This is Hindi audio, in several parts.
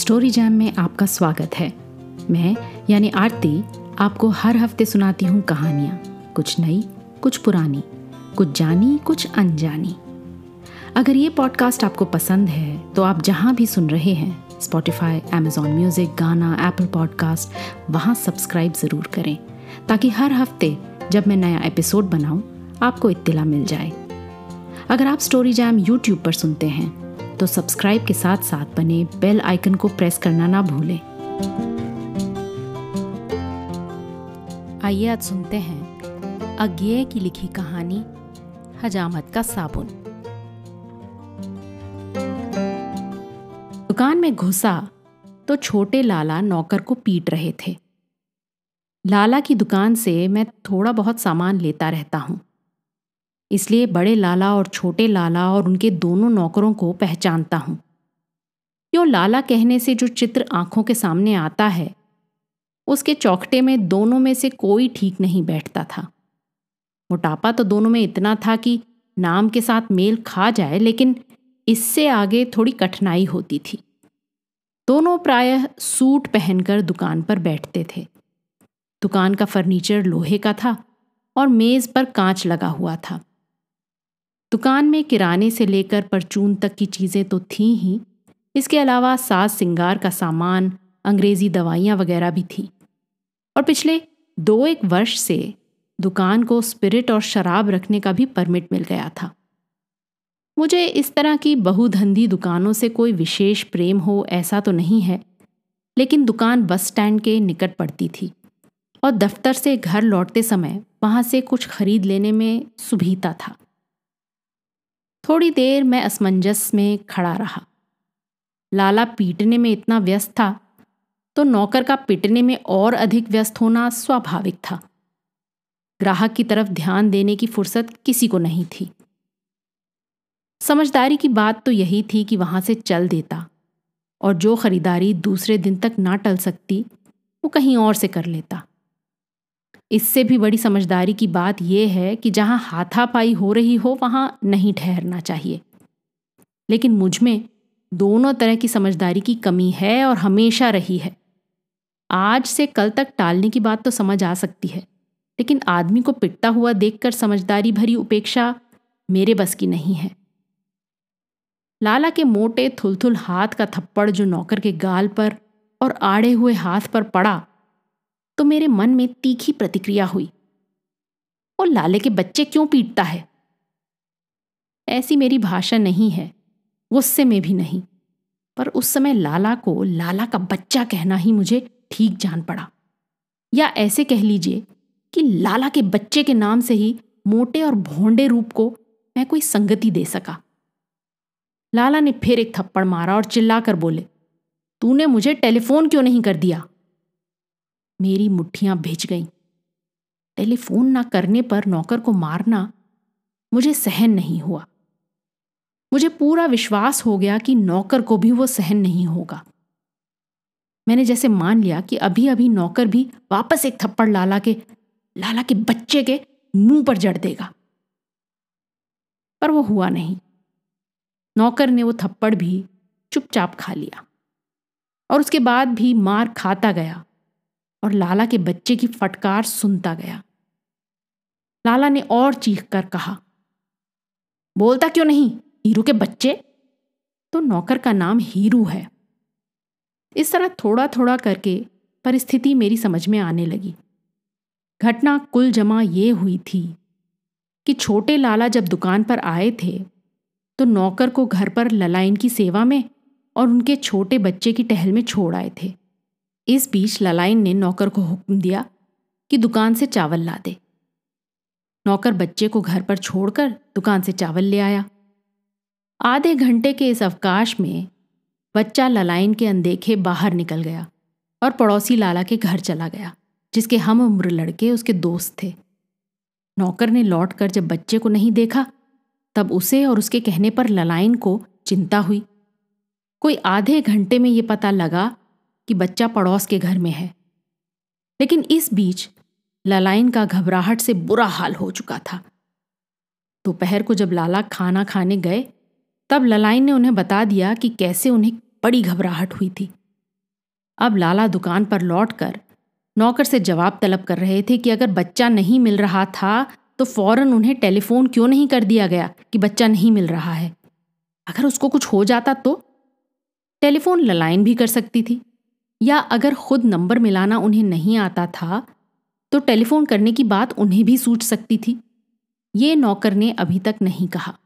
स्टोरी जैम में आपका स्वागत है। मैं, यानी आरती, आपको हर हफ़्ते सुनाती हूँ कहानियाँ। कुछ नई, कुछ पुरानी, कुछ जानी, कुछ अनजानी। अगर ये पॉडकास्ट आपको पसंद है तो आप जहाँ भी सुन रहे हैं Spotify Amazon music Gaana Apple podcast वहाँ सब्सक्राइब ज़रूर करें, ताकि हर हफ़्ते जब मैं नया एपिसोड बनाऊँ, आपको इत्तला मिल जाए। अगर आप स्टोरी जैम यूट्यूब पर सुनते हैं तो सब्सक्राइब के साथ साथ बने बेल आइकन को प्रेस करना ना भूलें। आइए आज सुनते हैं अज्ञेय की लिखी कहानी, हजामत का साबुन। दुकान में घुसा तो छोटे लाला नौकर को पीट रहे थे। लाला की दुकान से मैं थोड़ा बहुत सामान लेता रहता हूँ। इसलिए बड़े लाला और छोटे लाला और उनके दोनों नौकरों को पहचानता हूँ। क्यों लाला कहने से जो चित्र आँखों के सामने आता है, उसके चौकटे में दोनों में से कोई ठीक नहीं बैठता था। मोटापा तो दोनों में इतना था कि नाम के साथ मेल खा जाए, लेकिन इससे आगे थोड़ी कठिनाई होती थी। दोनों प्रायः सूट पहनकर दुकान पर बैठते थे। दुकान का फर्नीचर लोहे का था और मेज पर कांच लगा हुआ था। दुकान में किराने से लेकर परचून तक की चीज़ें तो थीं ही। इसके अलावा साज सिंगार का सामान, अंग्रेज़ी दवाइयाँ वगैरह भी थी। और पिछले दो एक वर्ष से दुकान को स्पिरिट और शराब रखने का भी परमिट मिल गया था। मुझे इस तरह की बहुधंधी दुकानों से कोई विशेष प्रेम हो ऐसा तो नहीं है, लेकिन दुकान बस स्टैंड के निकट पड़ती थी और दफ्तर से घर लौटते समय वहाँ से कुछ खरीद लेने में सुभीता था। थोड़ी देर मैं असमंजस में खड़ा रहा। लाला पीटने में इतना व्यस्त था तो नौकर का पिटने में और अधिक व्यस्त होना स्वाभाविक था। ग्राहक की तरफ़ ध्यान देने की फुर्सत किसी को नहीं थी। समझदारी की बात तो यही थी कि वहाँ से चल देता, और जो खरीदारी दूसरे दिन तक ना टल सकती, वो कहीं और से कर लेता। इससे भी बड़ी समझदारी की बात यह है कि जहाँ हाथापाई हो रही हो, वहाँ नहीं ठहरना चाहिए। लेकिन मुझमें दोनों तरह की समझदारी की कमी है और हमेशा रही है। आज से कल तक टालने की बात तो समझ आ सकती है, लेकिन आदमी को पिटता हुआ देखकर समझदारी भरी उपेक्षा मेरे बस की नहीं है। लाला के मोटे थुलथुल हाथ का थप्पड़ जो नौकर के गाल पर और आड़े हुए हाथ पर पड़ा तो मेरे मन में तीखी प्रतिक्रिया हुई। वो लाले के बच्चे क्यों पीटता है? ऐसी मेरी भाषा नहीं है, गुस्से में भी नहीं, पर उस समय लाला को लाला का बच्चा कहना ही मुझे ठीक जान पड़ा। या ऐसे कह लीजिए कि लाला के बच्चे के नाम से ही मोटे और भोंडे रूप को मैं कोई संगति दे सका। लाला ने फिर एक थप्पड़ मारा और चिल्लाकर बोले, तूने मुझे टेलीफोन क्यों नहीं कर दिया? मेरी मुट्ठियाँ भिज गईं। टेलीफोन ना करने पर नौकर को मारना मुझे सहन नहीं हुआ। मुझे पूरा विश्वास हो गया कि नौकर को भी वो सहन नहीं होगा। मैंने जैसे मान लिया कि अभी अभी नौकर भी वापस एक थप्पड़ लाला के लाला के बच्चे के मुँह पर जड़ देगा। पर वो हुआ नहीं। नौकर ने वो थप्पड़ भी चुपचाप खा लिया और उसके बाद भी मार खाता गया। और लाला के बच्चे की फटकार सुनता गया। लाला ने और चीख कर कहा, बोलता क्यों नहीं? हीरू के बच्चे? तो नौकर का नाम हीरू है। इस तरह थोड़ा थोड़ा करके परिस्थिति मेरी समझ में आने लगी। घटना कुल जमा ये हुई थी कि छोटे लाला जब दुकान पर आए थे तो नौकर को घर पर ललाइन की सेवा में और उनके छोटे बच्चे की टहल में छोड़ आए थे। इस बीच ललाइन ने नौकर को हुक्म दिया कि दुकान से चावल ला दे। नौकर बच्चे को घर पर छोड़कर दुकान से चावल ले आया। आधे घंटे के इस अवकाश में बच्चा ललाइन के अनदेखे बाहर निकल गया और पड़ोसी लाला के घर चला गया, जिसके हम उम्र लड़के उसके दोस्त थे। नौकर ने लौट कर जब बच्चे को नहीं देखा, तब उसे और उसके कहने पर ललाइन को चिंता हुई। कोई आधे घंटे में ये पता लगा कि बच्चा पड़ोस के घर में है। लेकिन इस बीच ललाइन का घबराहट से बुरा हाल हो चुका था। दोपहर को जब लाला खाना खाने गए, तब ललाइन ने उन्हें बता दिया कि कैसे उन्हें बड़ी घबराहट हुई थी। अब लाला दुकान पर लौटकर नौकर से जवाब तलब कर रहे थे कि अगर बच्चा नहीं मिल रहा था तो फ़ौरन उन्हें टेलीफोन क्यों नहीं कर दिया गया कि बच्चा नहीं मिल रहा है? अगर उसको कुछ हो जाता तो? टेलीफोन ललाइन भी कर सकती थी। या अगर खुद नंबर मिलाना उन्हें नहीं आता था तो टेलीफोन करने की बात उन्हें भी सूझ सकती थी। ये नौकर ने अभी तक नहीं कहा।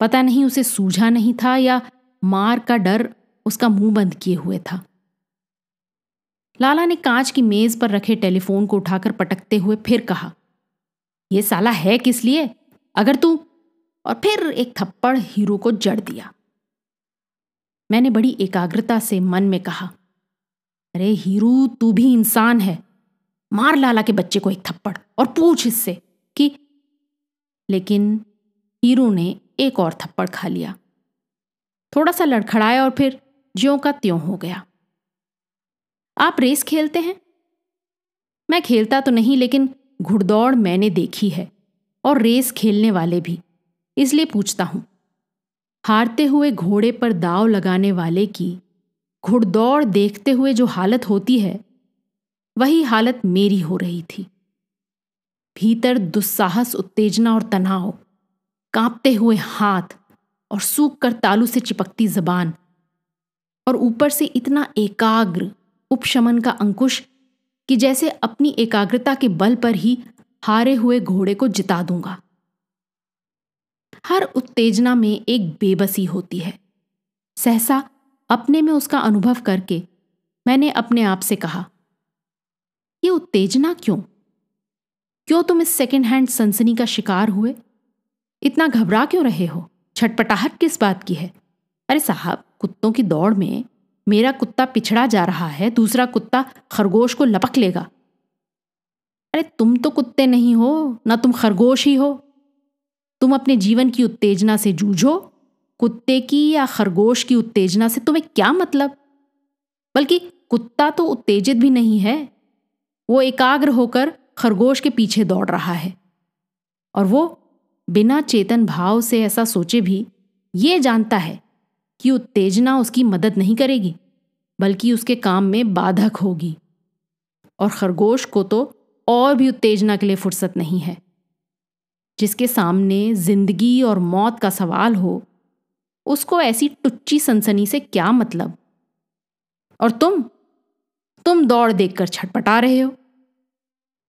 पता नहीं उसे सूझा नहीं था या मार का डर उसका मुँह बंद किए हुए था। लाला ने कांच की मेज पर रखे टेलीफोन को उठाकर पटकते हुए फिर कहा यह साला है किस लिए? अगर तू और फिर एक थप्पड़ हीरो को जड़ दिया। मैंने बड़ी एकाग्रता से मन में कहा अरे हीरू, तू भी इंसान है। मार लाला के बच्चे को एक थप्पड़ और पूछ इससे कि, लेकिन हीरू ने एक और थप्पड़ खा लिया। थोड़ा सा लड़खड़ाया और फिर ज्यो का त्यों हो गया। आप रेस खेलते हैं? मैं खेलता तो नहीं, लेकिन घुड़दौड़ मैंने देखी है और रेस खेलने वाले भी। इसलिए पूछता हूँ, हारते हुए घोड़े पर दाव लगाने वाले की घुड़दौड़ देखते हुए जो हालत होती है, वही हालत मेरी हो रही थी। भीतर दुस्साहस, उत्तेजना और तनाव, कांपते हुए हाथ और सूख कर तालू से चिपकती जबान और ऊपर से इतना एकाग्र उपशमन का अंकुश कि जैसे अपनी एकाग्रता के बल पर ही हारे हुए घोड़े को जिता दूँगा। हर उत्तेजना में एक बेबसी होती है। सहसा अपने में उसका अनुभव करके मैंने अपने आप से कहा, ये उत्तेजना क्यों? क्यों तुम इस सेकेंड हैंड सनसनी का शिकार हुए? इतना घबरा क्यों रहे हो? छटपटाहट किस बात की है? अरे साहब, कुत्तों की दौड़ में मेरा कुत्ता पिछड़ा जा रहा है, दूसरा कुत्ता खरगोश को लपक लेगा। अरे तुम तो कुत्ते नहीं हो, ना तुम खरगोश ही हो। तुम अपने जीवन की उत्तेजना से जूझो कुत्ते की या खरगोश की उत्तेजना से तुम्हें क्या मतलब? बल्कि कुत्ता तो उत्तेजित भी नहीं है। वो एकाग्र होकर खरगोश के पीछे दौड़ रहा है। और वो बिना चेतन भाव से ऐसा सोचे भी ये जानता है कि उत्तेजना उसकी मदद नहीं करेगी, बल्कि उसके काम में बाधक होगी। और खरगोश को तो और भी उत्तेजना के लिए फुर्सत नहीं है। जिसके सामने ज़िंदगी और मौत का सवाल हो उसको ऐसी टुच्ची सनसनी से क्या मतलब? और तुम? तुम दौड़ देखकर छटपटा रहे हो।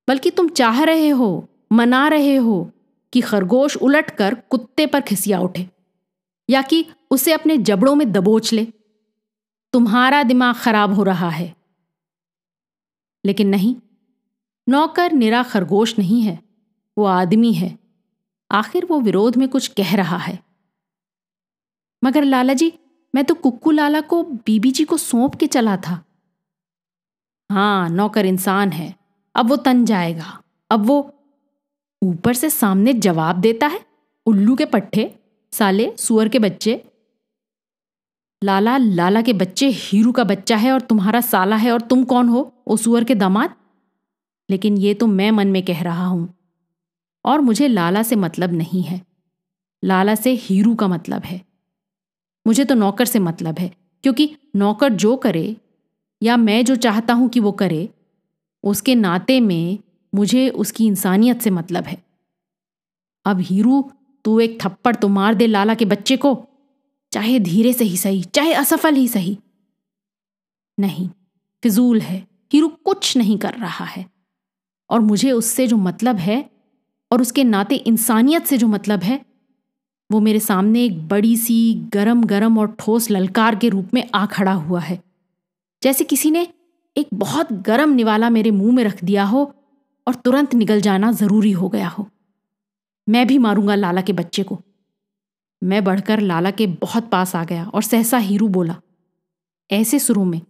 बल्कि तुम चाह रहे हो, मना रहे हो कि खरगोश उलटकर कुत्ते पर खिसिया उठे, या कि उसे अपने जबड़ों में दबोच ले। तुम्हारा दिमाग खराब हो रहा है। लेकिन नहीं, नौकर निरा खरगोश नहीं है, वो आदमी है। आखिर वो विरोध में कुछ कह रहा है। मगर लाला जी, मैं तो कुक्कू लाला को, बीबी जी को सौंप के चला था। हाँ नौकर इंसान है। अब वो तन जाएगा। अब वो ऊपर से सामने जवाब देता है, उल्लू के पट्टे साले, सुअर के बच्चे। लाला लाला के बच्चे हीरू का बच्चा है और तुम्हारा साला है और तुम कौन हो ओ सुअर के दामाद? लेकिन ये तो मैं मन में कह रहा हूँ। और मुझे लाला से मतलब नहीं है। लाला से हीरू का मतलब है। मुझे तो नौकर से मतलब है, क्योंकि नौकर जो करे, या मैं जो चाहता हूँ कि वो करे, उसके नाते में मुझे उसकी इंसानियत से मतलब है। अब हीरू, तू एक थप्पड़ तो मार दे लाला के बच्चे को, चाहे धीरे से ही सही, चाहे असफल ही सही। नहीं, फिजूल है, हीरू कुछ नहीं कर रहा है। और मुझे उससे जो मतलब है, और उसके नाते इंसानियत से जो मतलब है वो मेरे सामने एक बड़ी सी गरम गरम और ठोस ललकार के रूप में आ खड़ा हुआ है। जैसे किसी ने एक बहुत गर्म निवाला मेरे मुँह में रख दिया हो और तुरंत निकल जाना ज़रूरी हो गया हो। मैं भी मारूँगा लाला के बच्चे को। मैं बढ़कर लाला के बहुत पास आ गया और सहसा हीरू बोला, ऐसे सुरों में,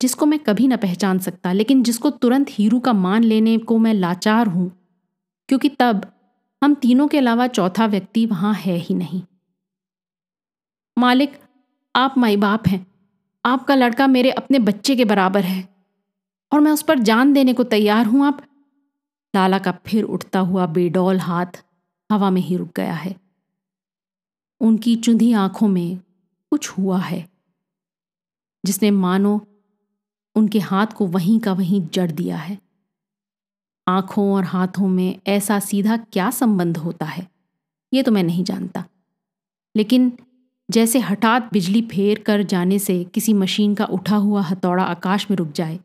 जिसको मैं कभी ना पहचान सकता, लेकिन जिसको तुरंत हीरू का मान लेने को मैं लाचार हूँ, क्योंकि तब हम तीनों के अलावा चौथा व्यक्ति वहाँ है ही नहीं। मालिक, आप माई बाप हैं। आपका लड़का मेरे अपने बच्चे के बराबर है। और मैं उस पर जान देने को तैयार हूँ। आप लाला का फिर उठता हुआ बेडौल हाथ हवा में ही रुक गया है। उनकी चुंधी आँखों में कुछ हुआ है। जिसने मानो उनके हाथ को वहीं का वहीं जड़ दिया है। आँखों और हाथों में ऐसा सीधा क्या संबंध होता है? ये तो मैं नहीं जानता। लेकिन जैसे हठात बिजली फेर कर जाने से किसी मशीन का उठा हुआ हथौड़ा आकाश में रुक जाए,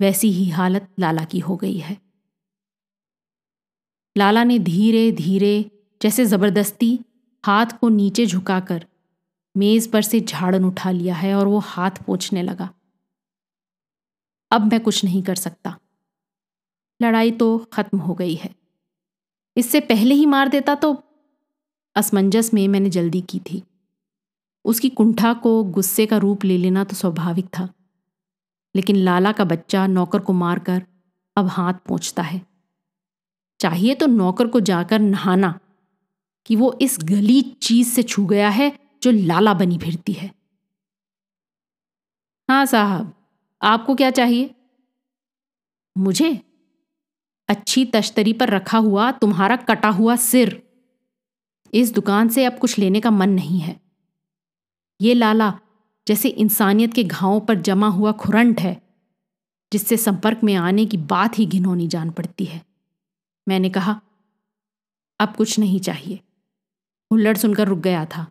वैसी ही हालत लाला की हो गई है। लाला ने धीरे धीरे, जैसे ज़बरदस्ती, हाथ को नीचे झुकाकर मेज पर से झाड़न उठा लिया है और वो हाथ पोछने लगा। अब मैं कुछ नहीं कर सकता। लड़ाई तो खत्म हो गई है। इससे पहले ही मार देता तो असमंजस में मैंने जल्दी की थी। उसकी कुंठा को गुस्से का रूप ले लेना तो स्वाभाविक था। लेकिन लाला का बच्चा नौकर को मारकर अब हाथ पहुँचता है। चाहिए तो नौकर को जाकर नहाना कि वो इस गली चीज़ से छू गया है जो लाला बनी फिरती है। हाँ साहब, आपको क्या चाहिए? मुझे? अच्छी तश्तरी पर रखा हुआ, तुम्हारा कटा हुआ सिर। इस दुकान से अब कुछ लेने का मन नहीं है। ये लाला, जैसे इंसानियत के घावों पर जमा हुआ खुरंट है, जिससे संपर्क में आने की बात ही घिनौनी जान पड़ती है। मैंने कहा, अब कुछ नहीं चाहिए। हुल्लड़ सुनकर रुक गया था।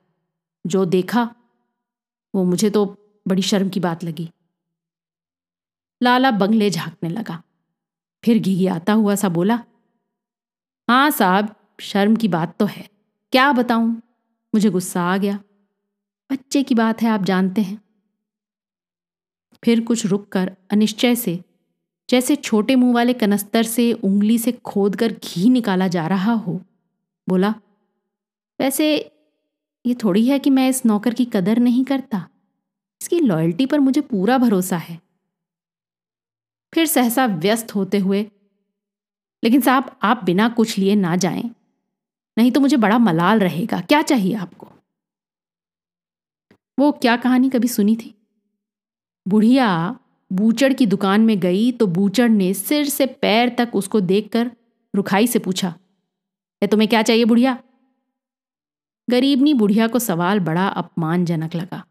जो देखा, वो मुझे तो बड़ी शर्म की बात लगी। लाला बंगले झांकने लगा। फिर घिघियाता हुआ सा बोला हाँ साहब, शर्म की बात तो है। क्या बताऊँ? मुझे गुस्सा आ गया। बच्चे की बात है, आप जानते हैं फिर कुछ रुक कर अनिश्चय से, जैसे छोटे मुँह वाले कनस्तर से उंगली से खोद कर घी निकाला जा रहा हो, बोला, वैसे ये थोड़ी है कि मैं इस नौकर की कदर नहीं करता। इसकी लॉयल्टी पर मुझे पूरा भरोसा है। फिर सहसा व्यस्त होते हुए, लेकिन साहब, आप बिना कुछ लिए ना जाएँ। नहीं तो मुझे बड़ा मलाल रहेगा। क्या चाहिए आपको? वो क्या कहानी कभी सुनी थी? बुढ़िया बूचड़ की दुकान में गई तो बूचड़ ने सिर से पैर तक उसको देखकर रुखाई से पूछा ये तुम्हें क्या चाहिए बुढ़िया? गरीबनी बुढ़िया को सवाल बड़ा अपमानजनक लगा,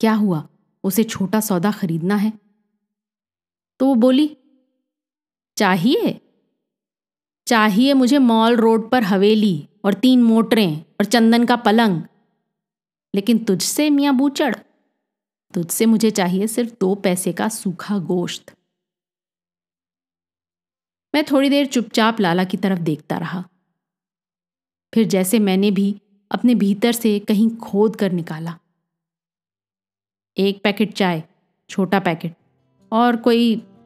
क्या हुआ? उसे छोटा सौदा खरीदना है? तो वो बोली, चाहिए? चाहिए मुझे मॉल रोड पर हवेली और तीन मोटरें और चंदन का पलंग। लेकिन तुझसे मियाँ बूचड़, तुझसे मुझे चाहिए सिर्फ़ दो पैसे का सूखा गोश्त मैं थोड़ी देर चुपचाप लाला की तरफ़ देखता रहा। फिर जैसे मैंने भी अपने भीतर से कहीं खोद कर निकाला। एक पैकेट चाय, छोटा पैकेट और कोई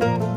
Thank you.